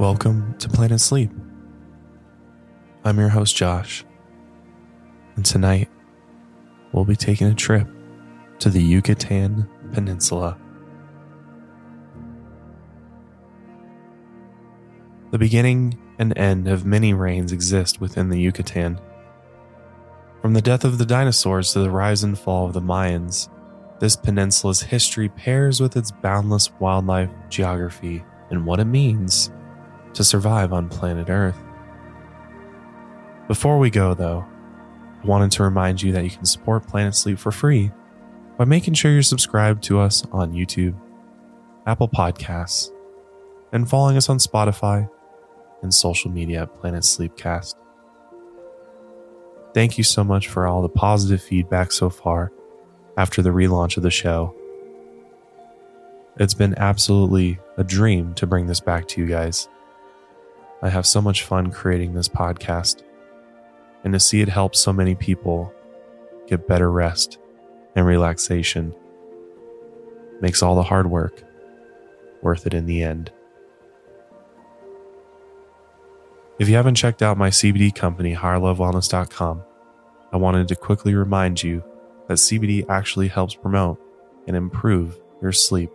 Welcome to Planet Sleep. I'm your host, Josh, and tonight we'll be taking a trip to the Yucatan Peninsula. The beginning and end of many reigns exist within the Yucatan. From the death of the dinosaurs to the rise and fall of the Mayans, this peninsula's history pairs with its boundless wildlife geography and what it means to survive on planet Earth. Before we go, though, I wanted to remind you that you can support Planet Sleep for free by making sure you're subscribed to us on YouTube, Apple Podcasts, and following us on Spotify and social media at Planet Sleepcast. Thank you so much for all the positive feedback so far after the relaunch of the show. It's been absolutely a dream to bring this back to you guys. I have so much fun creating this podcast, and to see it help so many people get better rest and relaxation makes all the hard work worth it in the end. If you haven't checked out my CBD company, higherlovewellness.com, I wanted to quickly remind you that CBD actually helps promote and improve your sleep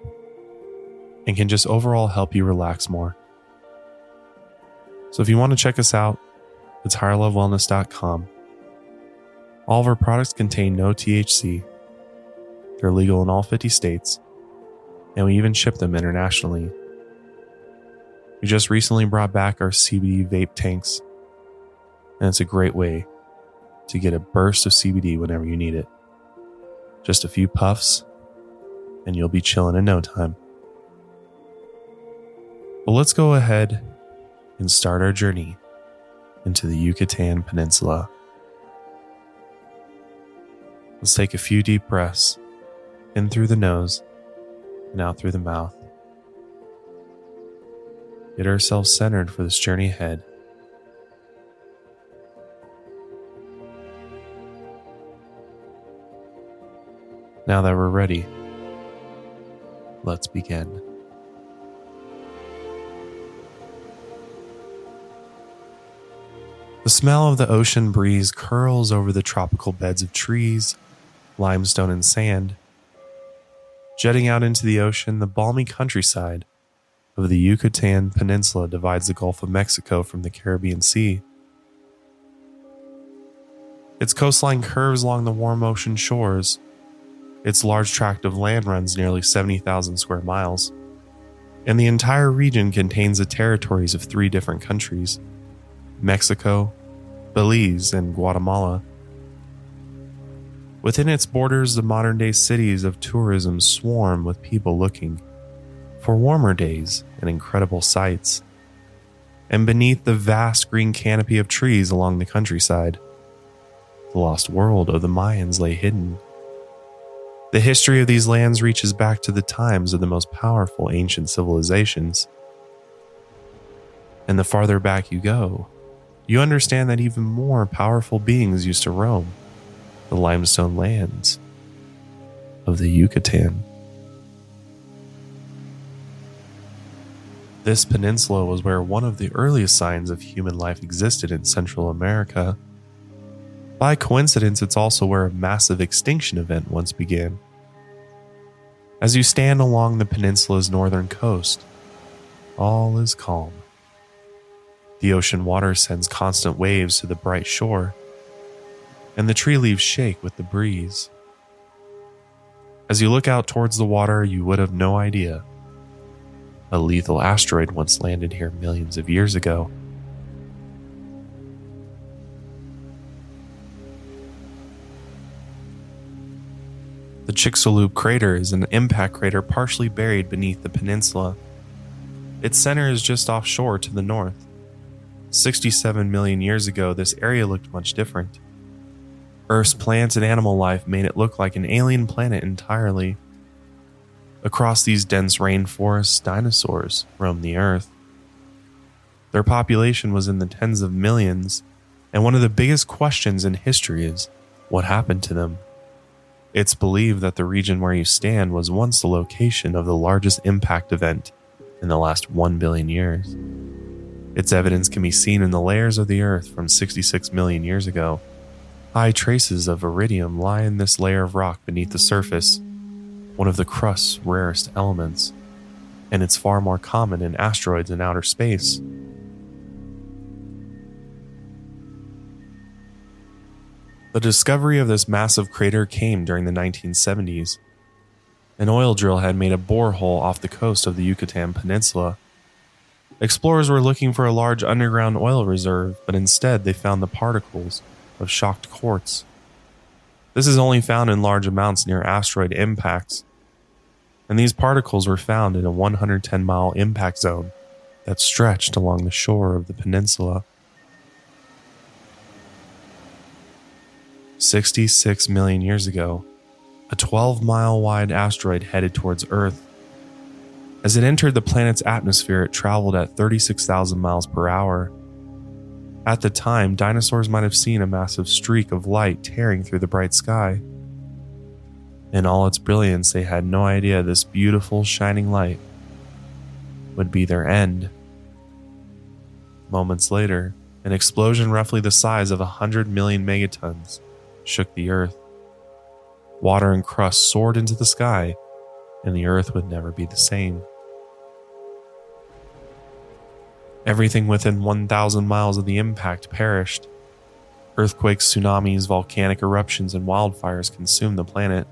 and can just overall help you relax more. So if you want to check us out, it's higherlovewellness.com. All of our products contain no THC. They're legal in all 50 states, and we even ship them internationally. We just recently brought back our CBD vape tanks, and it's a great way to get a burst of CBD whenever you need it. Just a few puffs, and you'll be chilling in no time. But let's go ahead and start our journey into the Yucatan Peninsula. Let's take a few deep breaths in through the nose and out through the mouth. Get ourselves centered for this journey ahead. Now that we're ready, let's begin. The smell of the ocean breeze curls over the tropical beds of trees, limestone, and sand. Jetting out into the ocean, the balmy countryside of the Yucatan Peninsula divides the Gulf of Mexico from the Caribbean Sea. Its coastline curves along the warm ocean shores, its large tract of land runs nearly 70,000 square miles, and the entire region contains the territories of three different countries Mexico, Belize, and Guatemala. Within its borders, the modern day cities of tourism swarm with people looking for warmer days and incredible sights. And beneath the vast green canopy of trees along the countryside, the lost world of the Mayans lay hidden. The history of these lands reaches back to the times of the most powerful ancient civilizations. And the farther back you go, you understand that even more powerful beings used to roam the limestone lands of the Yucatan. This peninsula was where one of the earliest signs of human life existed in Central America. By coincidence, it's also where a massive extinction event once began. As you stand along the peninsula's northern coast, all is calm. The ocean water sends constant waves to the bright shore, and the tree leaves shake with the breeze. As you look out towards the water, you would have no idea. A lethal asteroid once landed here millions of years ago. The Chicxulub crater is an impact crater partially buried beneath the peninsula. Its center is just offshore to the north. 67 million years ago, this area looked much different. Earth's plants and animal life made it look like an alien planet entirely. Across these dense rainforests, dinosaurs roamed the Earth. Their population was in the tens of millions, and one of the biggest questions in history is what happened to them? It's believed that the region where you stand was once the location of the largest impact event in the last 1 billion years. Its evidence can be seen in the layers of the Earth from 66 million years ago. High traces of iridium lie in this layer of rock beneath the surface, one of the crust's rarest elements, and it's far more common in asteroids in outer space. The discovery of this massive crater came during the 1970s. An oil drill had made a borehole off the coast of the Yucatan Peninsula. Explorers were looking for a large underground oil reserve, but instead they found the particles of shocked quartz. This is only found in large amounts near asteroid impacts, and these particles were found in a 110 mile impact zone that stretched along the shore of the peninsula. 66 million years ago, a 12 mile wide asteroid headed towards Earth. As it entered the planet's atmosphere, it traveled at 36,000 miles per hour. At the time, dinosaurs might have seen a massive streak of light tearing through the bright sky. In all its brilliance, they had no idea this beautiful, shining light would be their end. Moments later, an explosion roughly the size of 100 million megatons shook the earth. Water and crust soared into the sky, and the earth would never be the same. Everything within 1,000 miles of the impact perished. Earthquakes, tsunamis, volcanic eruptions, and wildfires consumed the planet.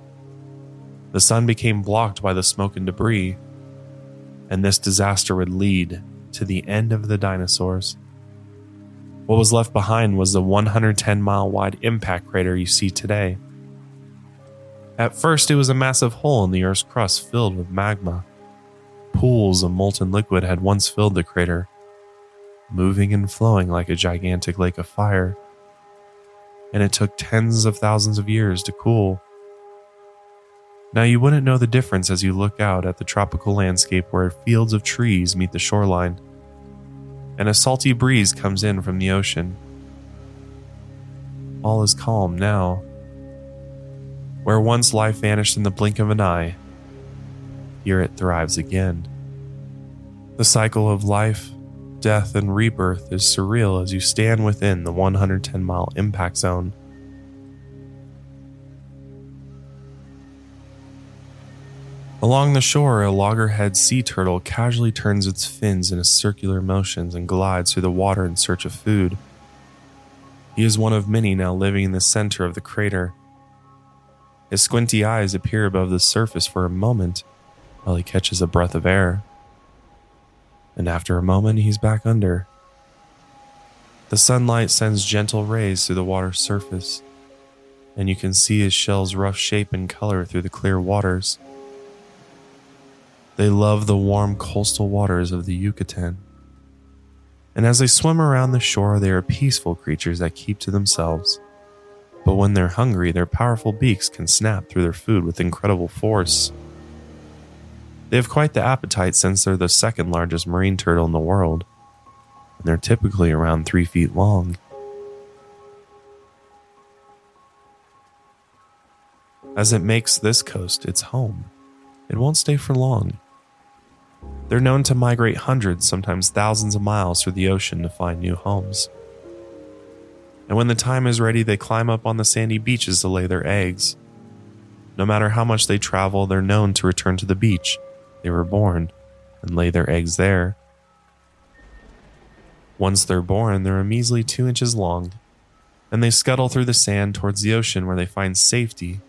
The sun became blocked by the smoke and debris, and this disaster would lead to the end of the dinosaurs. What was left behind was the 110 mile wide impact crater you see today. At first, it was a massive hole in the Earth's crust filled with magma. Pools of molten liquid had once filled the crater, moving and flowing like a gigantic lake of fire. And it took tens of thousands of years to cool. Now, you wouldn't know the difference as you look out at the tropical landscape where fields of trees meet the shoreline and a salty breeze comes in from the ocean. All is calm now. Where once life vanished in the blink of an eye, here it thrives again. The cycle of life, death, and rebirth is surreal as you stand within the 110 mile impact zone. Along the shore, a loggerhead sea turtle casually turns its fins in a circular motions and glides through the water in search of food. He is one of many now living in the center of the crater. His squinty eyes appear above the surface for a moment while he catches a breath of air. And after a moment, he's back under. The sunlight sends gentle rays through the water's surface, and you can see his shell's rough shape and color through the clear waters. They love the warm coastal waters of the Yucatan. And as they swim around the shore, they are peaceful creatures that keep to themselves. But when they're hungry, their powerful beaks can snap through their food with incredible force. They have quite the appetite since they're the second largest marine turtle in the world, and they're typically around three feet long. As it makes this coast its home, it won't stay for long. They're known to migrate hundreds, sometimes thousands of miles through the ocean to find new homes. And when the time is ready, they climb up on the sandy beaches to lay their eggs. No matter how much they travel, they're known to return to the beach they were born and lay their eggs there. Once they're born, they're a measly two inches long, and they scuttle through the sand towards the ocean where they find safety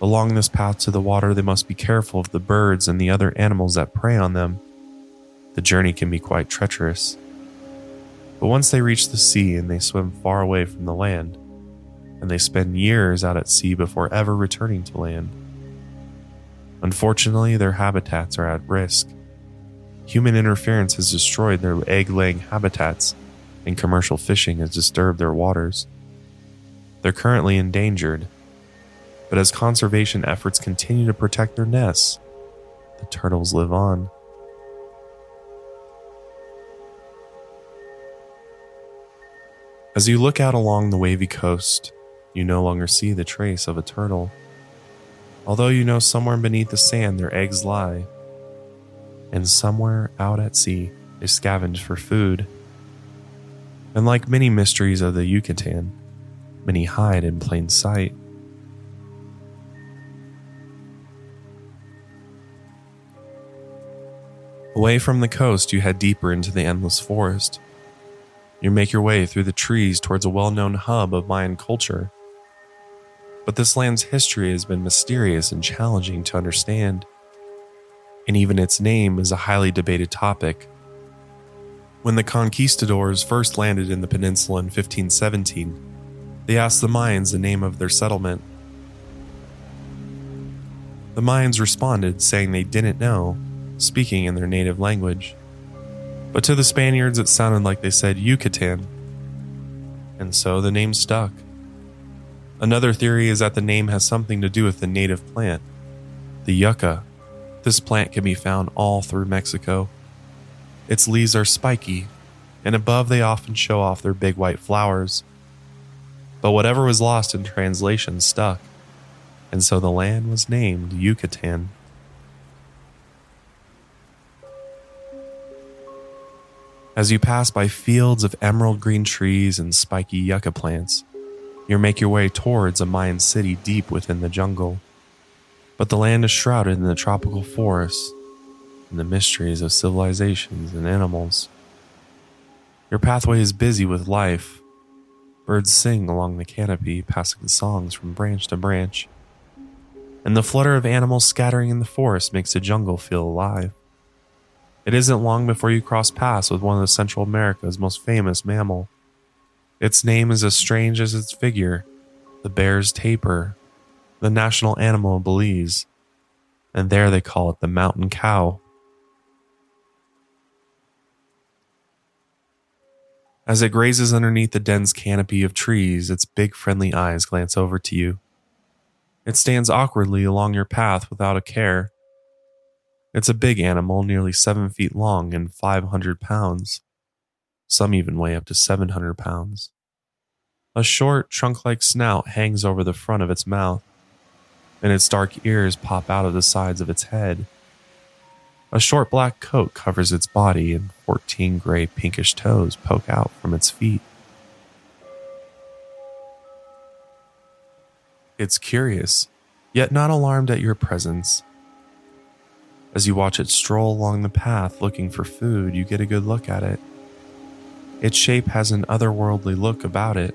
Along this path to the water, they must be careful of the birds and the other animals that prey on them. The journey can be quite treacherous. But once they reach the sea and they swim far away from the land, and they spend years out at sea before ever returning to land. Unfortunately, their habitats are at risk. Human interference has destroyed their egg laying habitats, and commercial fishing has disturbed their waters. They're currently endangered but as conservation efforts continue to protect their nests, the turtles live on. As you look out along the wavy coast, you no longer see the trace of a turtle. Although you know somewhere beneath the sand their eggs lie, and somewhere out at sea, they scavenge for food. And like many mysteries of the Yucatan, many hide in plain sight. Away from the coast, you head deeper into the endless forest. You make your way through the trees towards a well known hub of Mayan culture. But this land's history has been mysterious and challenging to understand, and even its name is a highly debated topic. When the conquistadors first landed in the peninsula in 1517, they asked the Mayans the name of their settlement. The Mayans responded saying they didn't know, speaking in their native language. But to the Spaniards, it sounded like they said Yucatan, and so the name stuck. Another theory is that the name has something to do with the native plant, the yucca. This plant can be found all through Mexico. Its leaves are spiky, and above they often show off their big white flowers. But whatever was lost in translation stuck, and so the land was named Yucatan. As you pass by fields of emerald green trees and spiky yucca plants, you make your way towards a Mayan city deep within the jungle. But the land is shrouded in the tropical forests and the mysteries of civilizations and animals. Your pathway is busy with life. Birds sing along the canopy, passing songs from branch to branch. And the flutter of animals scattering in the forest makes the jungle feel alive. It isn't long before you cross paths with one of Central America's most famous mammal. Its name is as strange as its figure the Baird's tapir, the national animal of Belize, and there they call it the mountain cow. As it grazes underneath the dense canopy of trees, its big friendly eyes glance over to you. It stands awkwardly along your path without a care, it's a big animal, nearly seven feet long and 500 pounds. Some even weigh up to 700 pounds. A short, trunk like snout hangs over the front of its mouth, and its dark ears pop out of the sides of its head. A short black coat covers its body, and 14 gray pinkish toes poke out from its feet. It's curious, yet not alarmed at your presence. As you watch it stroll along the path looking for food, you get a good look at it. Its shape has an otherworldly look about it,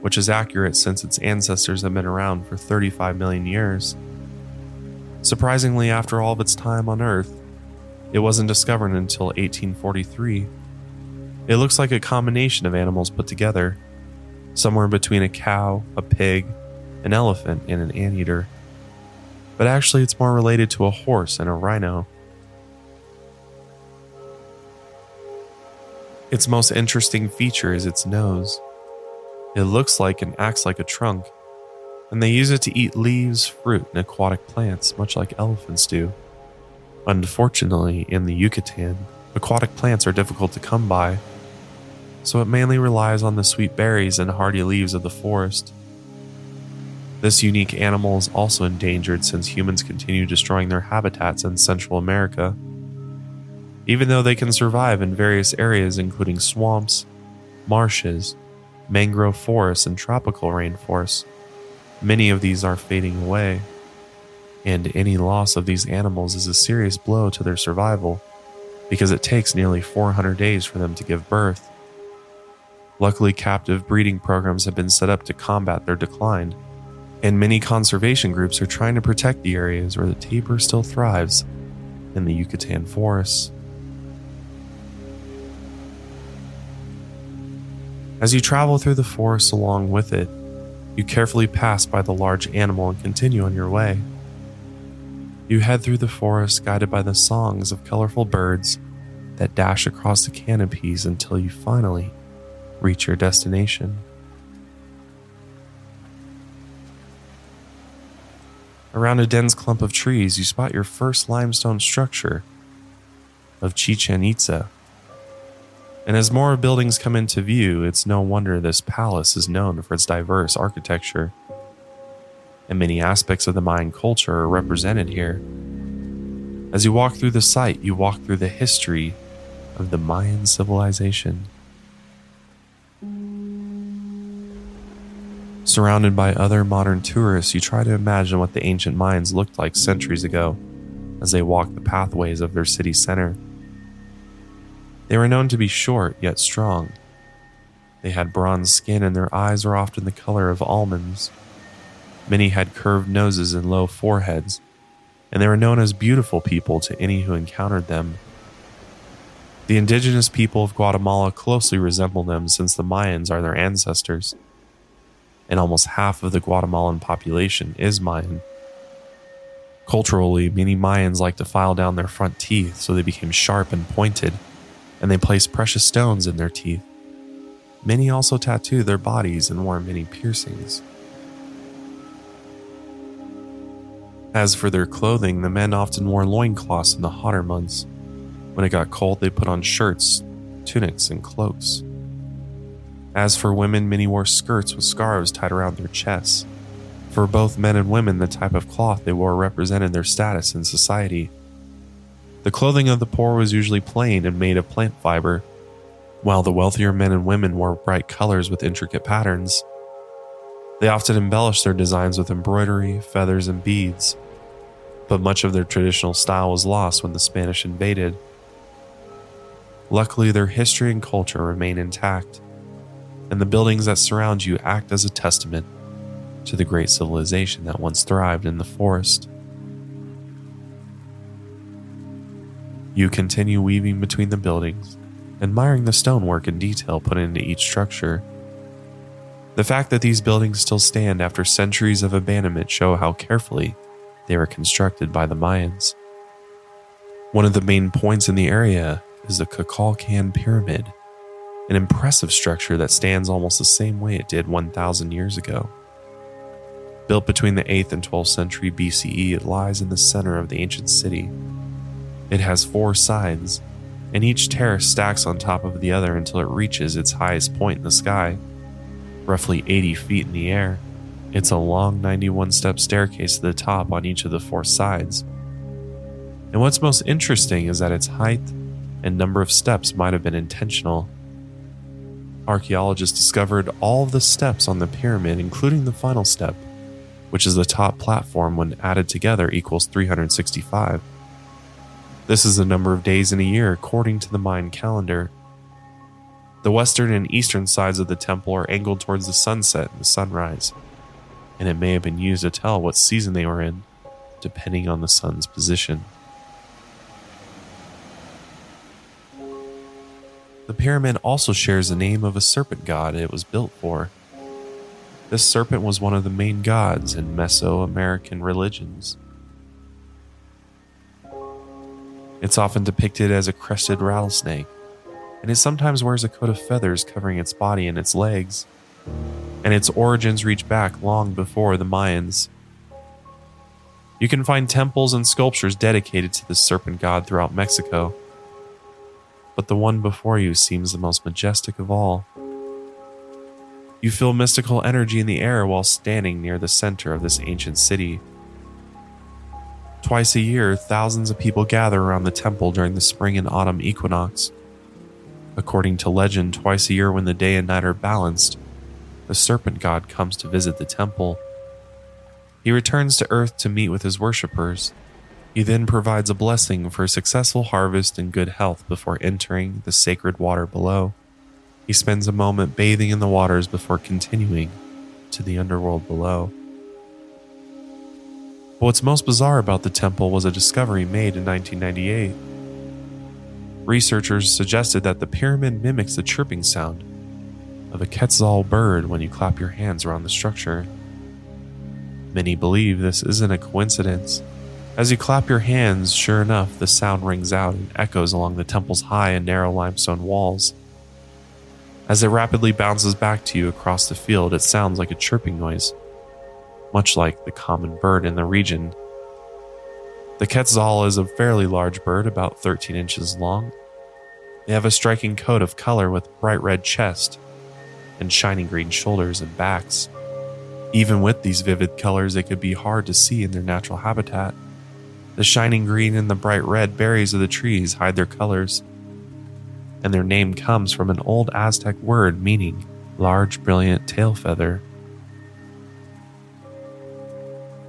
which is accurate since its ancestors have been around for 35 million years. Surprisingly, after all of its time on Earth, it wasn't discovered until 1843. It looks like a combination of animals put together, somewhere between a cow, a pig, an elephant, and an anteater but actually it's more related to a horse and a rhino. Its most interesting feature is its nose. It looks like and acts like a trunk, and they use it to eat leaves, fruit, and aquatic plants, much like elephants do. Unfortunately, in the Yucatan, aquatic plants are difficult to come by, so it mainly relies on the sweet berries and hardy leaves of the forest. This unique animal is also endangered since humans continue destroying their habitats in Central America. Even though they can survive in various areas, including swamps, marshes, mangrove forests, and tropical rainforests, many of these are fading away. And any loss of these animals is a serious blow to their survival because it takes nearly 400 days for them to give birth. Luckily, captive breeding programs have been set up to combat their decline and many conservation groups are trying to protect the areas where the tapir still thrives in the Yucatan forests. As you travel through the forest along with it, you carefully pass by the large animal and continue on your way. You head through the forest guided by the songs of colorful birds that dash across the canopies until you finally reach your destination. Around a dense clump of trees, you spot your first limestone structure of Chichen Itza. And as more buildings come into view, it's no wonder this palace is known for its diverse architecture. And many aspects of the Mayan culture are represented here. As you walk through the site, you walk through the history of the Mayan civilization. Surrounded by other modern tourists, you try to imagine what the ancient Mayans looked like centuries ago as they walked the pathways of their city center. They were known to be short yet strong. They had bronze skin and their eyes were often the color of almonds. Many had curved noses and low foreheads, and they were known as beautiful people to any who encountered them. The indigenous people of Guatemala closely resemble them since the Mayans are their ancestors and almost half of the Guatemalan population is Mayan. Culturally, many Mayans like to file down their front teeth so they became sharp and pointed, and they placed precious stones in their teeth. Many also tattooed their bodies and wore many piercings. As for their clothing, the men often wore loincloths in the hotter months. When it got cold, they put on shirts, tunics, and cloaks. As for women, many wore skirts with scarves tied around their chests. For both men and women, the type of cloth they wore represented their status in society. The clothing of the poor was usually plain and made of plant fiber, while the wealthier men and women wore bright colors with intricate patterns. They often embellished their designs with embroidery, feathers, and beads, but much of their traditional style was lost when the Spanish invaded. Luckily, their history and culture remain intact and the buildings that surround you act as a testament to the great civilization that once thrived in the forest. You continue weaving between the buildings, admiring the stonework and detail put into each structure. The fact that these buildings still stand after centuries of abandonment show how carefully they were constructed by the Mayans. One of the main points in the area is the Kukulkan Pyramid, an impressive structure that stands almost the same way it did 1,000 years ago. Built between the 8th and 12th century BCE, it lies in the center of the ancient city. It has four sides, and each terrace stacks on top of the other until it reaches its highest point in the sky, roughly 80 feet in the air. It's a long 91 step staircase to the top on each of the four sides. And what's most interesting is that its height and number of steps might have been intentional archaeologists discovered all the steps on the pyramid, including the final step, which is the top platform when added together equals 365. This is the number of days in a year according to the Mayan calendar. The western and eastern sides of the temple are angled towards the sunset and the sunrise, and it may have been used to tell what season they were in, depending on the sun's position. The pyramid also shares the name of a serpent god it was built for. This serpent was one of the main gods in Mesoamerican religions. It's often depicted as a crested rattlesnake, and it sometimes wears a coat of feathers covering its body and its legs. And its origins reach back long before the Mayans. You can find temples and sculptures dedicated to this serpent god throughout Mexico but the one before you seems the most majestic of all. You feel mystical energy in the air while standing near the center of this ancient city. Twice a year, thousands of people gather around the temple during the spring and autumn equinox. According to legend, twice a year when the day and night are balanced, the serpent god comes to visit the temple. He returns to earth to meet with his worshippers he then provides a blessing for a successful harvest and good health before entering the sacred water below. He spends a moment bathing in the waters before continuing to the underworld below. But what's most bizarre about the temple was a discovery made in 1998. Researchers suggested that the pyramid mimics the chirping sound of a quetzal bird when you clap your hands around the structure. Many believe this isn't a coincidence as you clap your hands, sure enough, the sound rings out and echoes along the temple's high and narrow limestone walls. As it rapidly bounces back to you across the field, it sounds like a chirping noise, much like the common bird in the region. The quetzal is a fairly large bird, about 13 inches long. They have a striking coat of color with bright red chest and shiny green shoulders and backs. Even with these vivid colors, it could be hard to see in their natural habitat. The shining green and the bright red berries of the trees hide their colors. and their name comes from an old Aztec word meaning large, brilliant tail feather.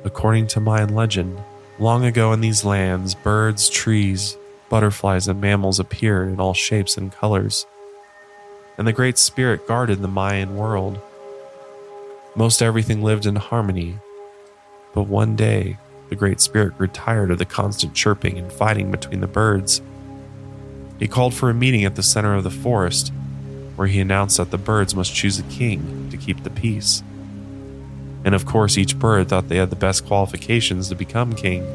According to Mayan legend, long ago in these lands, birds, trees, butterflies, and mammals appeared in all shapes and colors, and the Great Spirit guarded the Mayan world. Most everything lived in harmony, but one day, the Great Spirit grew tired of the constant chirping and fighting between the birds. He called for a meeting at the center of the forest, where he announced that the birds must choose a king to keep the peace. And of course, each bird thought they had the best qualifications to become king.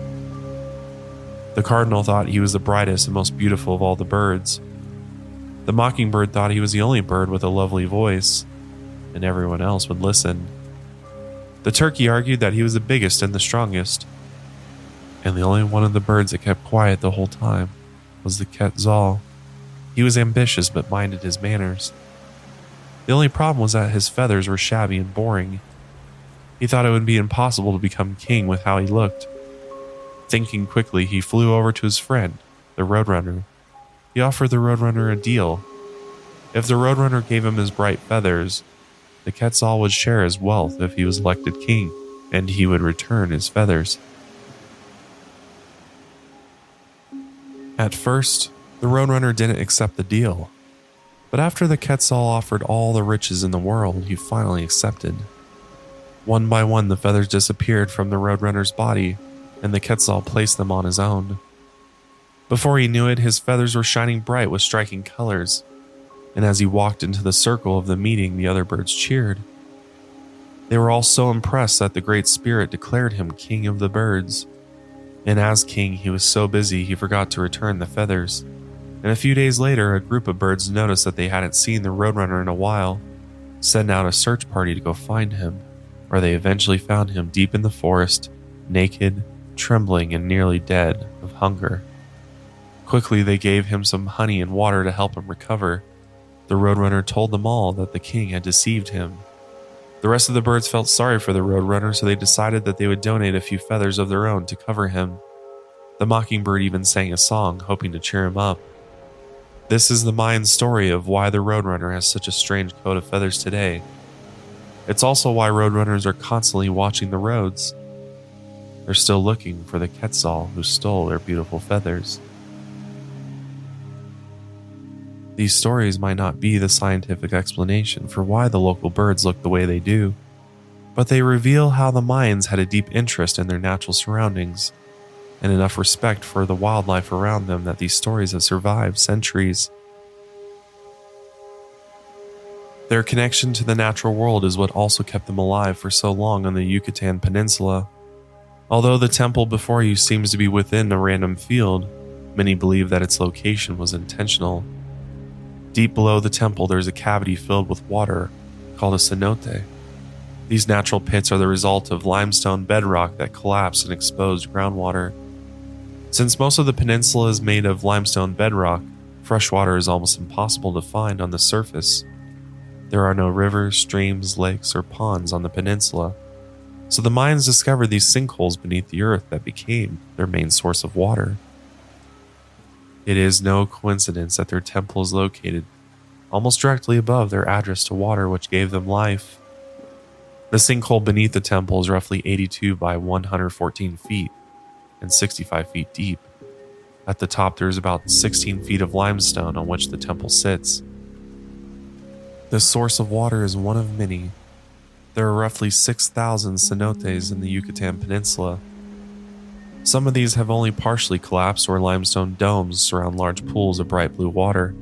The cardinal thought he was the brightest and most beautiful of all the birds. The mockingbird thought he was the only bird with a lovely voice, and everyone else would listen. The turkey argued that he was the biggest and the strongest, and the only one of the birds that kept quiet the whole time was the quetzal. He was ambitious but minded his manners. The only problem was that his feathers were shabby and boring. He thought it would be impossible to become king with how he looked. Thinking quickly, he flew over to his friend, the Roadrunner. He offered the Roadrunner a deal. If the Roadrunner gave him his bright feathers, the Quetzal would share his wealth if he was elected king, and he would return his feathers. At first, the Roadrunner didn't accept the deal, but after the Quetzal offered all the riches in the world, he finally accepted. One by one, the feathers disappeared from the Roadrunner's body, and the Quetzal placed them on his own. Before he knew it, his feathers were shining bright with striking colors, and as he walked into the circle of the meeting, the other birds cheered. They were all so impressed that the Great Spirit declared him king of the birds. And as king, he was so busy he forgot to return the feathers. And a few days later, a group of birds noticed that they hadn't seen the Roadrunner in a while, sent out a search party to go find him, where they eventually found him deep in the forest, naked, trembling, and nearly dead of hunger. Quickly, they gave him some honey and water to help him recover, the Roadrunner told them all that the king had deceived him. The rest of the birds felt sorry for the Roadrunner, so they decided that they would donate a few feathers of their own to cover him. The mockingbird even sang a song, hoping to cheer him up. This is the Mayan story of why the Roadrunner has such a strange coat of feathers today. It's also why Roadrunners are constantly watching the roads. They're still looking for the Quetzal who stole their beautiful feathers. These stories might not be the scientific explanation for why the local birds look the way they do, but they reveal how the Mayans had a deep interest in their natural surroundings and enough respect for the wildlife around them that these stories have survived centuries. Their connection to the natural world is what also kept them alive for so long on the Yucatan Peninsula. Although the temple before you seems to be within a random field, many believe that its location was intentional Deep below the temple, there is a cavity filled with water called a cenote. These natural pits are the result of limestone bedrock that collapsed and exposed groundwater. Since most of the peninsula is made of limestone bedrock, fresh water is almost impossible to find on the surface. There are no rivers, streams, lakes, or ponds on the peninsula, so the Mayans discovered these sinkholes beneath the earth that became their main source of water. It is no coincidence that their temple is located almost directly above their address to water, which gave them life. The sinkhole beneath the temple is roughly 82 by 114 feet and 65 feet deep. At the top, there's about 16 feet of limestone on which the temple sits. This source of water is one of many. There are roughly 6,000 cenotes in the Yucatan Peninsula, some of these have only partially collapsed where limestone domes surround large pools of bright blue water.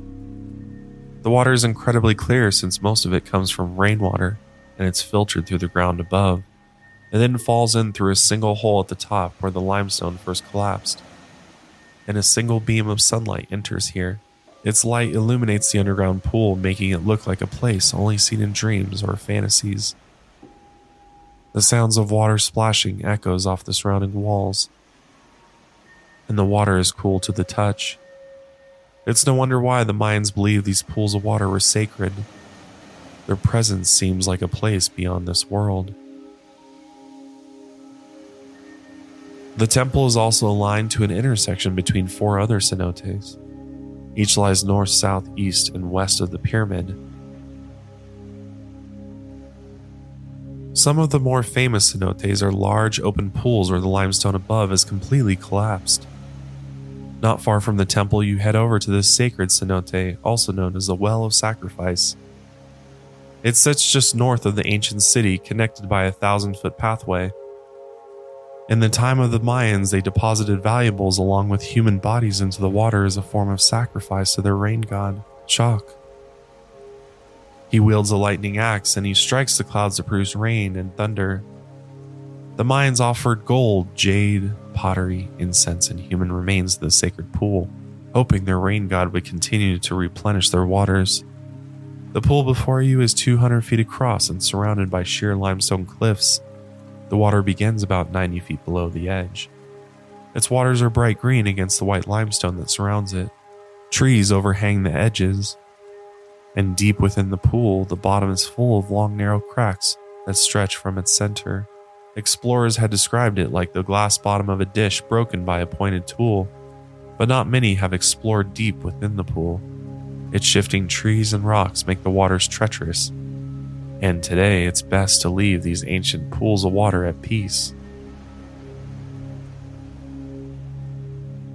The water is incredibly clear since most of it comes from rainwater and it's filtered through the ground above, and then falls in through a single hole at the top where the limestone first collapsed. And a single beam of sunlight enters here. Its light illuminates the underground pool, making it look like a place only seen in dreams or fantasies. The sounds of water splashing echoes off the surrounding walls, and the water is cool to the touch. It's no wonder why the Mayans believed these pools of water were sacred. Their presence seems like a place beyond this world. The temple is also aligned to an intersection between four other cenotes. Each lies north, south, east, and west of the pyramid. Some of the more famous cenotes are large open pools where the limestone above is completely collapsed. Not far from the temple, you head over to this sacred cenote, also known as the Well of Sacrifice. It sits just north of the ancient city, connected by a thousand foot pathway. In the time of the Mayans, they deposited valuables along with human bodies into the water as a form of sacrifice to their rain god, Chaac. He wields a lightning axe and he strikes the clouds to produce rain and thunder. The Mayans offered gold, jade, pottery, incense, and human remains to the sacred pool, hoping their rain god would continue to replenish their waters. The pool before you is 200 feet across and surrounded by sheer limestone cliffs the water begins about 90 feet below the edge. Its waters are bright green against the white limestone that surrounds it. Trees overhang the edges, and deep within the pool, the bottom is full of long, narrow cracks that stretch from its center. Explorers had described it like the glass bottom of a dish broken by a pointed tool, but not many have explored deep within the pool. Its shifting trees and rocks make the waters treacherous and today it's best to leave these ancient pools of water at peace.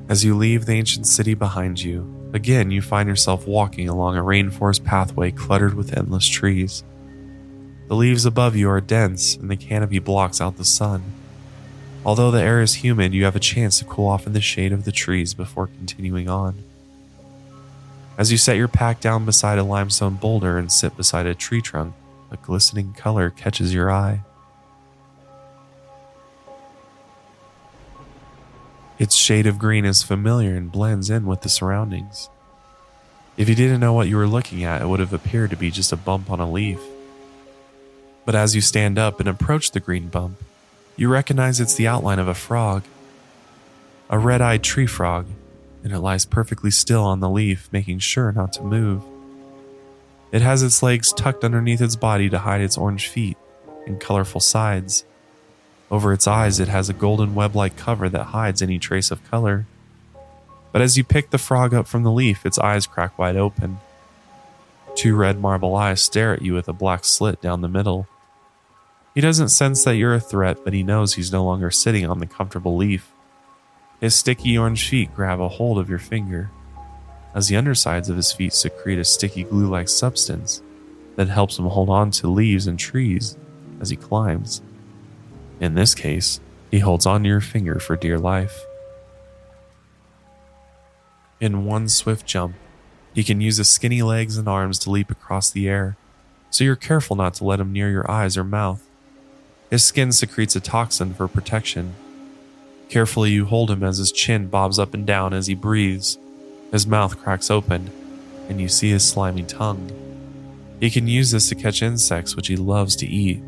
As you leave the ancient city behind you, again you find yourself walking along a rainforest pathway cluttered with endless trees. The leaves above you are dense and the canopy blocks out the sun. Although the air is humid, you have a chance to cool off in the shade of the trees before continuing on. As you set your pack down beside a limestone boulder and sit beside a tree trunk, a glistening color catches your eye. Its shade of green is familiar and blends in with the surroundings. If you didn't know what you were looking at, it would have appeared to be just a bump on a leaf. But as you stand up and approach the green bump, you recognize it's the outline of a frog. A red eyed tree frog, and it lies perfectly still on the leaf, making sure not to move. It has its legs tucked underneath its body to hide its orange feet and colorful sides. Over its eyes, it has a golden web like cover that hides any trace of color. But as you pick the frog up from the leaf, its eyes crack wide open. Two red marble eyes stare at you with a black slit down the middle. He doesn't sense that you're a threat, but he knows he's no longer sitting on the comfortable leaf. His sticky orange feet grab a hold of your finger as the undersides of his feet secrete a sticky glue like substance that helps him hold on to leaves and trees as he climbs. In this case, he holds on to your finger for dear life. In one swift jump, he can use his skinny legs and arms to leap across the air, so you're careful not to let him near your eyes or mouth. His skin secretes a toxin for protection. Carefully, you hold him as his chin bobs up and down as he breathes his mouth cracks open, and you see his slimy tongue. He can use this to catch insects, which he loves to eat,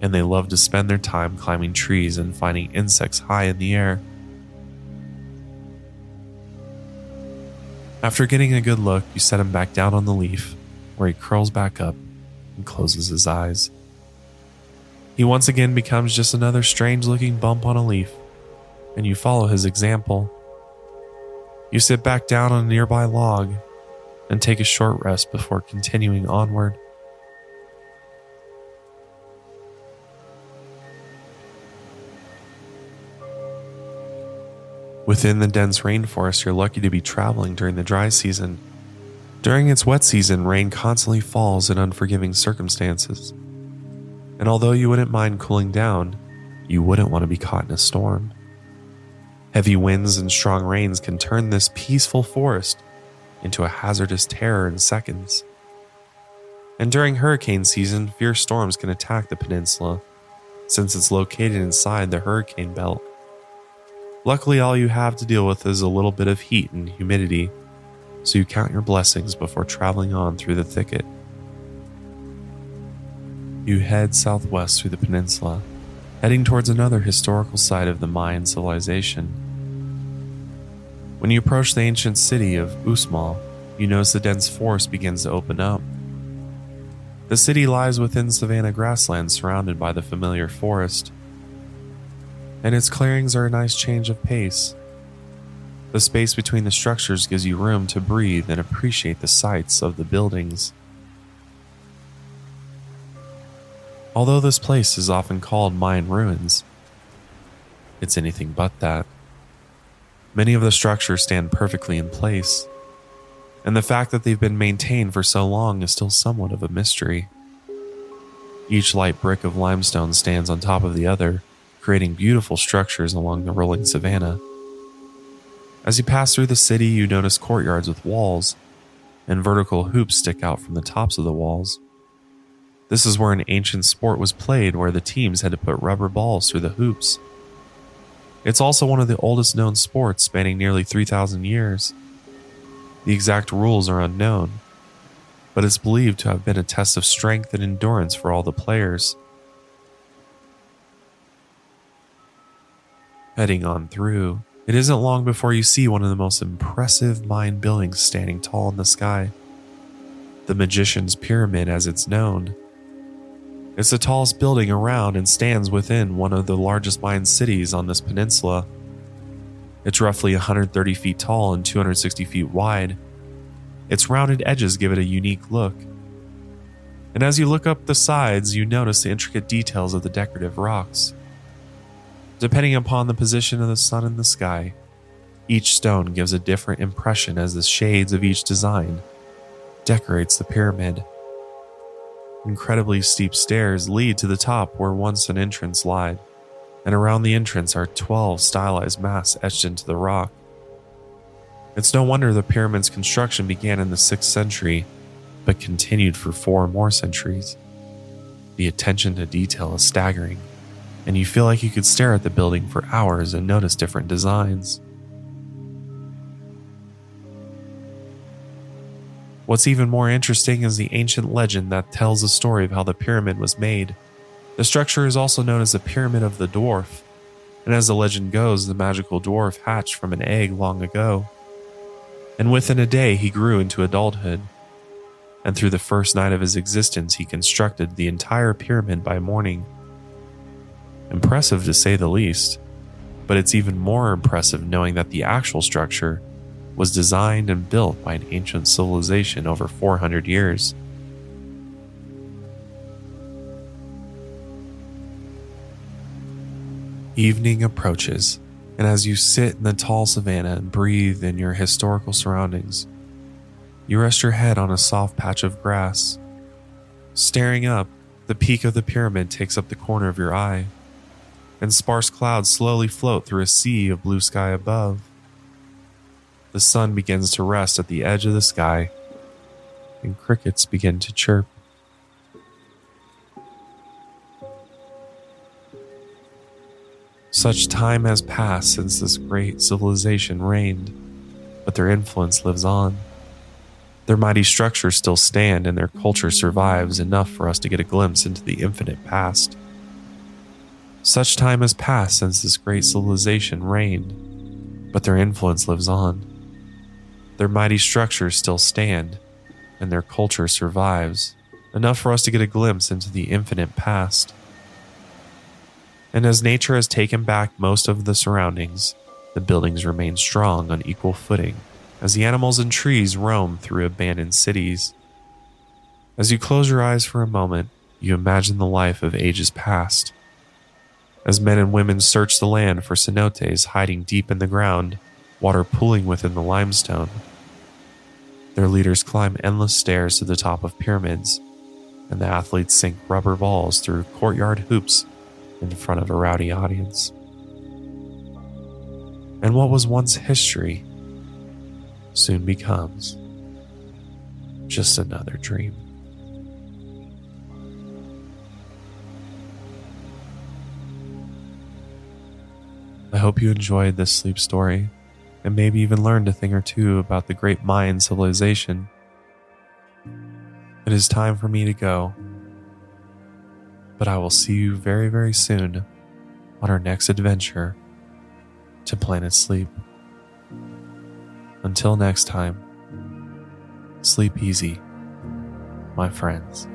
and they love to spend their time climbing trees and finding insects high in the air. After getting a good look, you set him back down on the leaf, where he curls back up and closes his eyes. He once again becomes just another strange looking bump on a leaf, and you follow his example you sit back down on a nearby log and take a short rest before continuing onward. Within the dense rainforest, you're lucky to be traveling during the dry season. During its wet season, rain constantly falls in unforgiving circumstances. And although you wouldn't mind cooling down, you wouldn't want to be caught in a storm. Heavy winds and strong rains can turn this peaceful forest into a hazardous terror in seconds. And during hurricane season, fierce storms can attack the peninsula since it's located inside the hurricane belt. Luckily, all you have to deal with is a little bit of heat and humidity, so you count your blessings before traveling on through the thicket. You head southwest through the peninsula, heading towards another historical site of the Mayan civilization. When you approach the ancient city of Uxmal, you notice the dense forest begins to open up. The city lies within savanna grassland surrounded by the familiar forest, and its clearings are a nice change of pace. The space between the structures gives you room to breathe and appreciate the sights of the buildings. Although this place is often called Mayan ruins, it's anything but that. Many of the structures stand perfectly in place, and the fact that they've been maintained for so long is still somewhat of a mystery. Each light brick of limestone stands on top of the other, creating beautiful structures along the rolling savannah. As you pass through the city, you notice courtyards with walls, and vertical hoops stick out from the tops of the walls. This is where an ancient sport was played where the teams had to put rubber balls through the hoops. It's also one of the oldest known sports spanning nearly 3,000 years. The exact rules are unknown, but it's believed to have been a test of strength and endurance for all the players. Heading on through, it isn't long before you see one of the most impressive Mayan buildings standing tall in the sky. The Magician's Pyramid, as it's known. It's the tallest building around and stands within one of the largest Mayan cities on this peninsula. It's roughly 130 feet tall and 260 feet wide. Its rounded edges give it a unique look. And as you look up the sides, you notice the intricate details of the decorative rocks. Depending upon the position of the sun in the sky, each stone gives a different impression as the shades of each design decorates the pyramid. Incredibly steep stairs lead to the top where once an entrance lied, and around the entrance are 12 stylized masks etched into the rock. It's no wonder the pyramid's construction began in the 6th century, but continued for four more centuries. The attention to detail is staggering and you feel like you could stare at the building for hours and notice different designs. What's even more interesting is the ancient legend that tells the story of how the pyramid was made. The structure is also known as the Pyramid of the Dwarf, and as the legend goes, the magical dwarf hatched from an egg long ago. And within a day, he grew into adulthood. And through the first night of his existence, he constructed the entire pyramid by morning. Impressive to say the least, but it's even more impressive knowing that the actual structure was designed and built by an ancient civilization over 400 years. Evening approaches, and as you sit in the tall savanna and breathe in your historical surroundings, you rest your head on a soft patch of grass. Staring up, the peak of the pyramid takes up the corner of your eye and sparse clouds slowly float through a sea of blue sky above. The sun begins to rest at the edge of the sky, and crickets begin to chirp. Such time has passed since this great civilization reigned, but their influence lives on. Their mighty structures still stand and their culture survives enough for us to get a glimpse into the infinite past. Such time has passed since this great civilization reigned, but their influence lives on. Their mighty structures still stand, and their culture survives, enough for us to get a glimpse into the infinite past. And as nature has taken back most of the surroundings, the buildings remain strong on equal footing as the animals and trees roam through abandoned cities. As you close your eyes for a moment, you imagine the life of ages past as men and women search the land for cenotes hiding deep in the ground, water pooling within the limestone. Their leaders climb endless stairs to the top of pyramids, and the athletes sink rubber balls through courtyard hoops in front of a rowdy audience. And what was once history soon becomes just another dream. I hope you enjoyed this sleep story and maybe even learned a thing or two about the great Mayan civilization. It is time for me to go, but I will see you very, very soon on our next adventure to Planet Sleep. Until next time, sleep easy, my friends.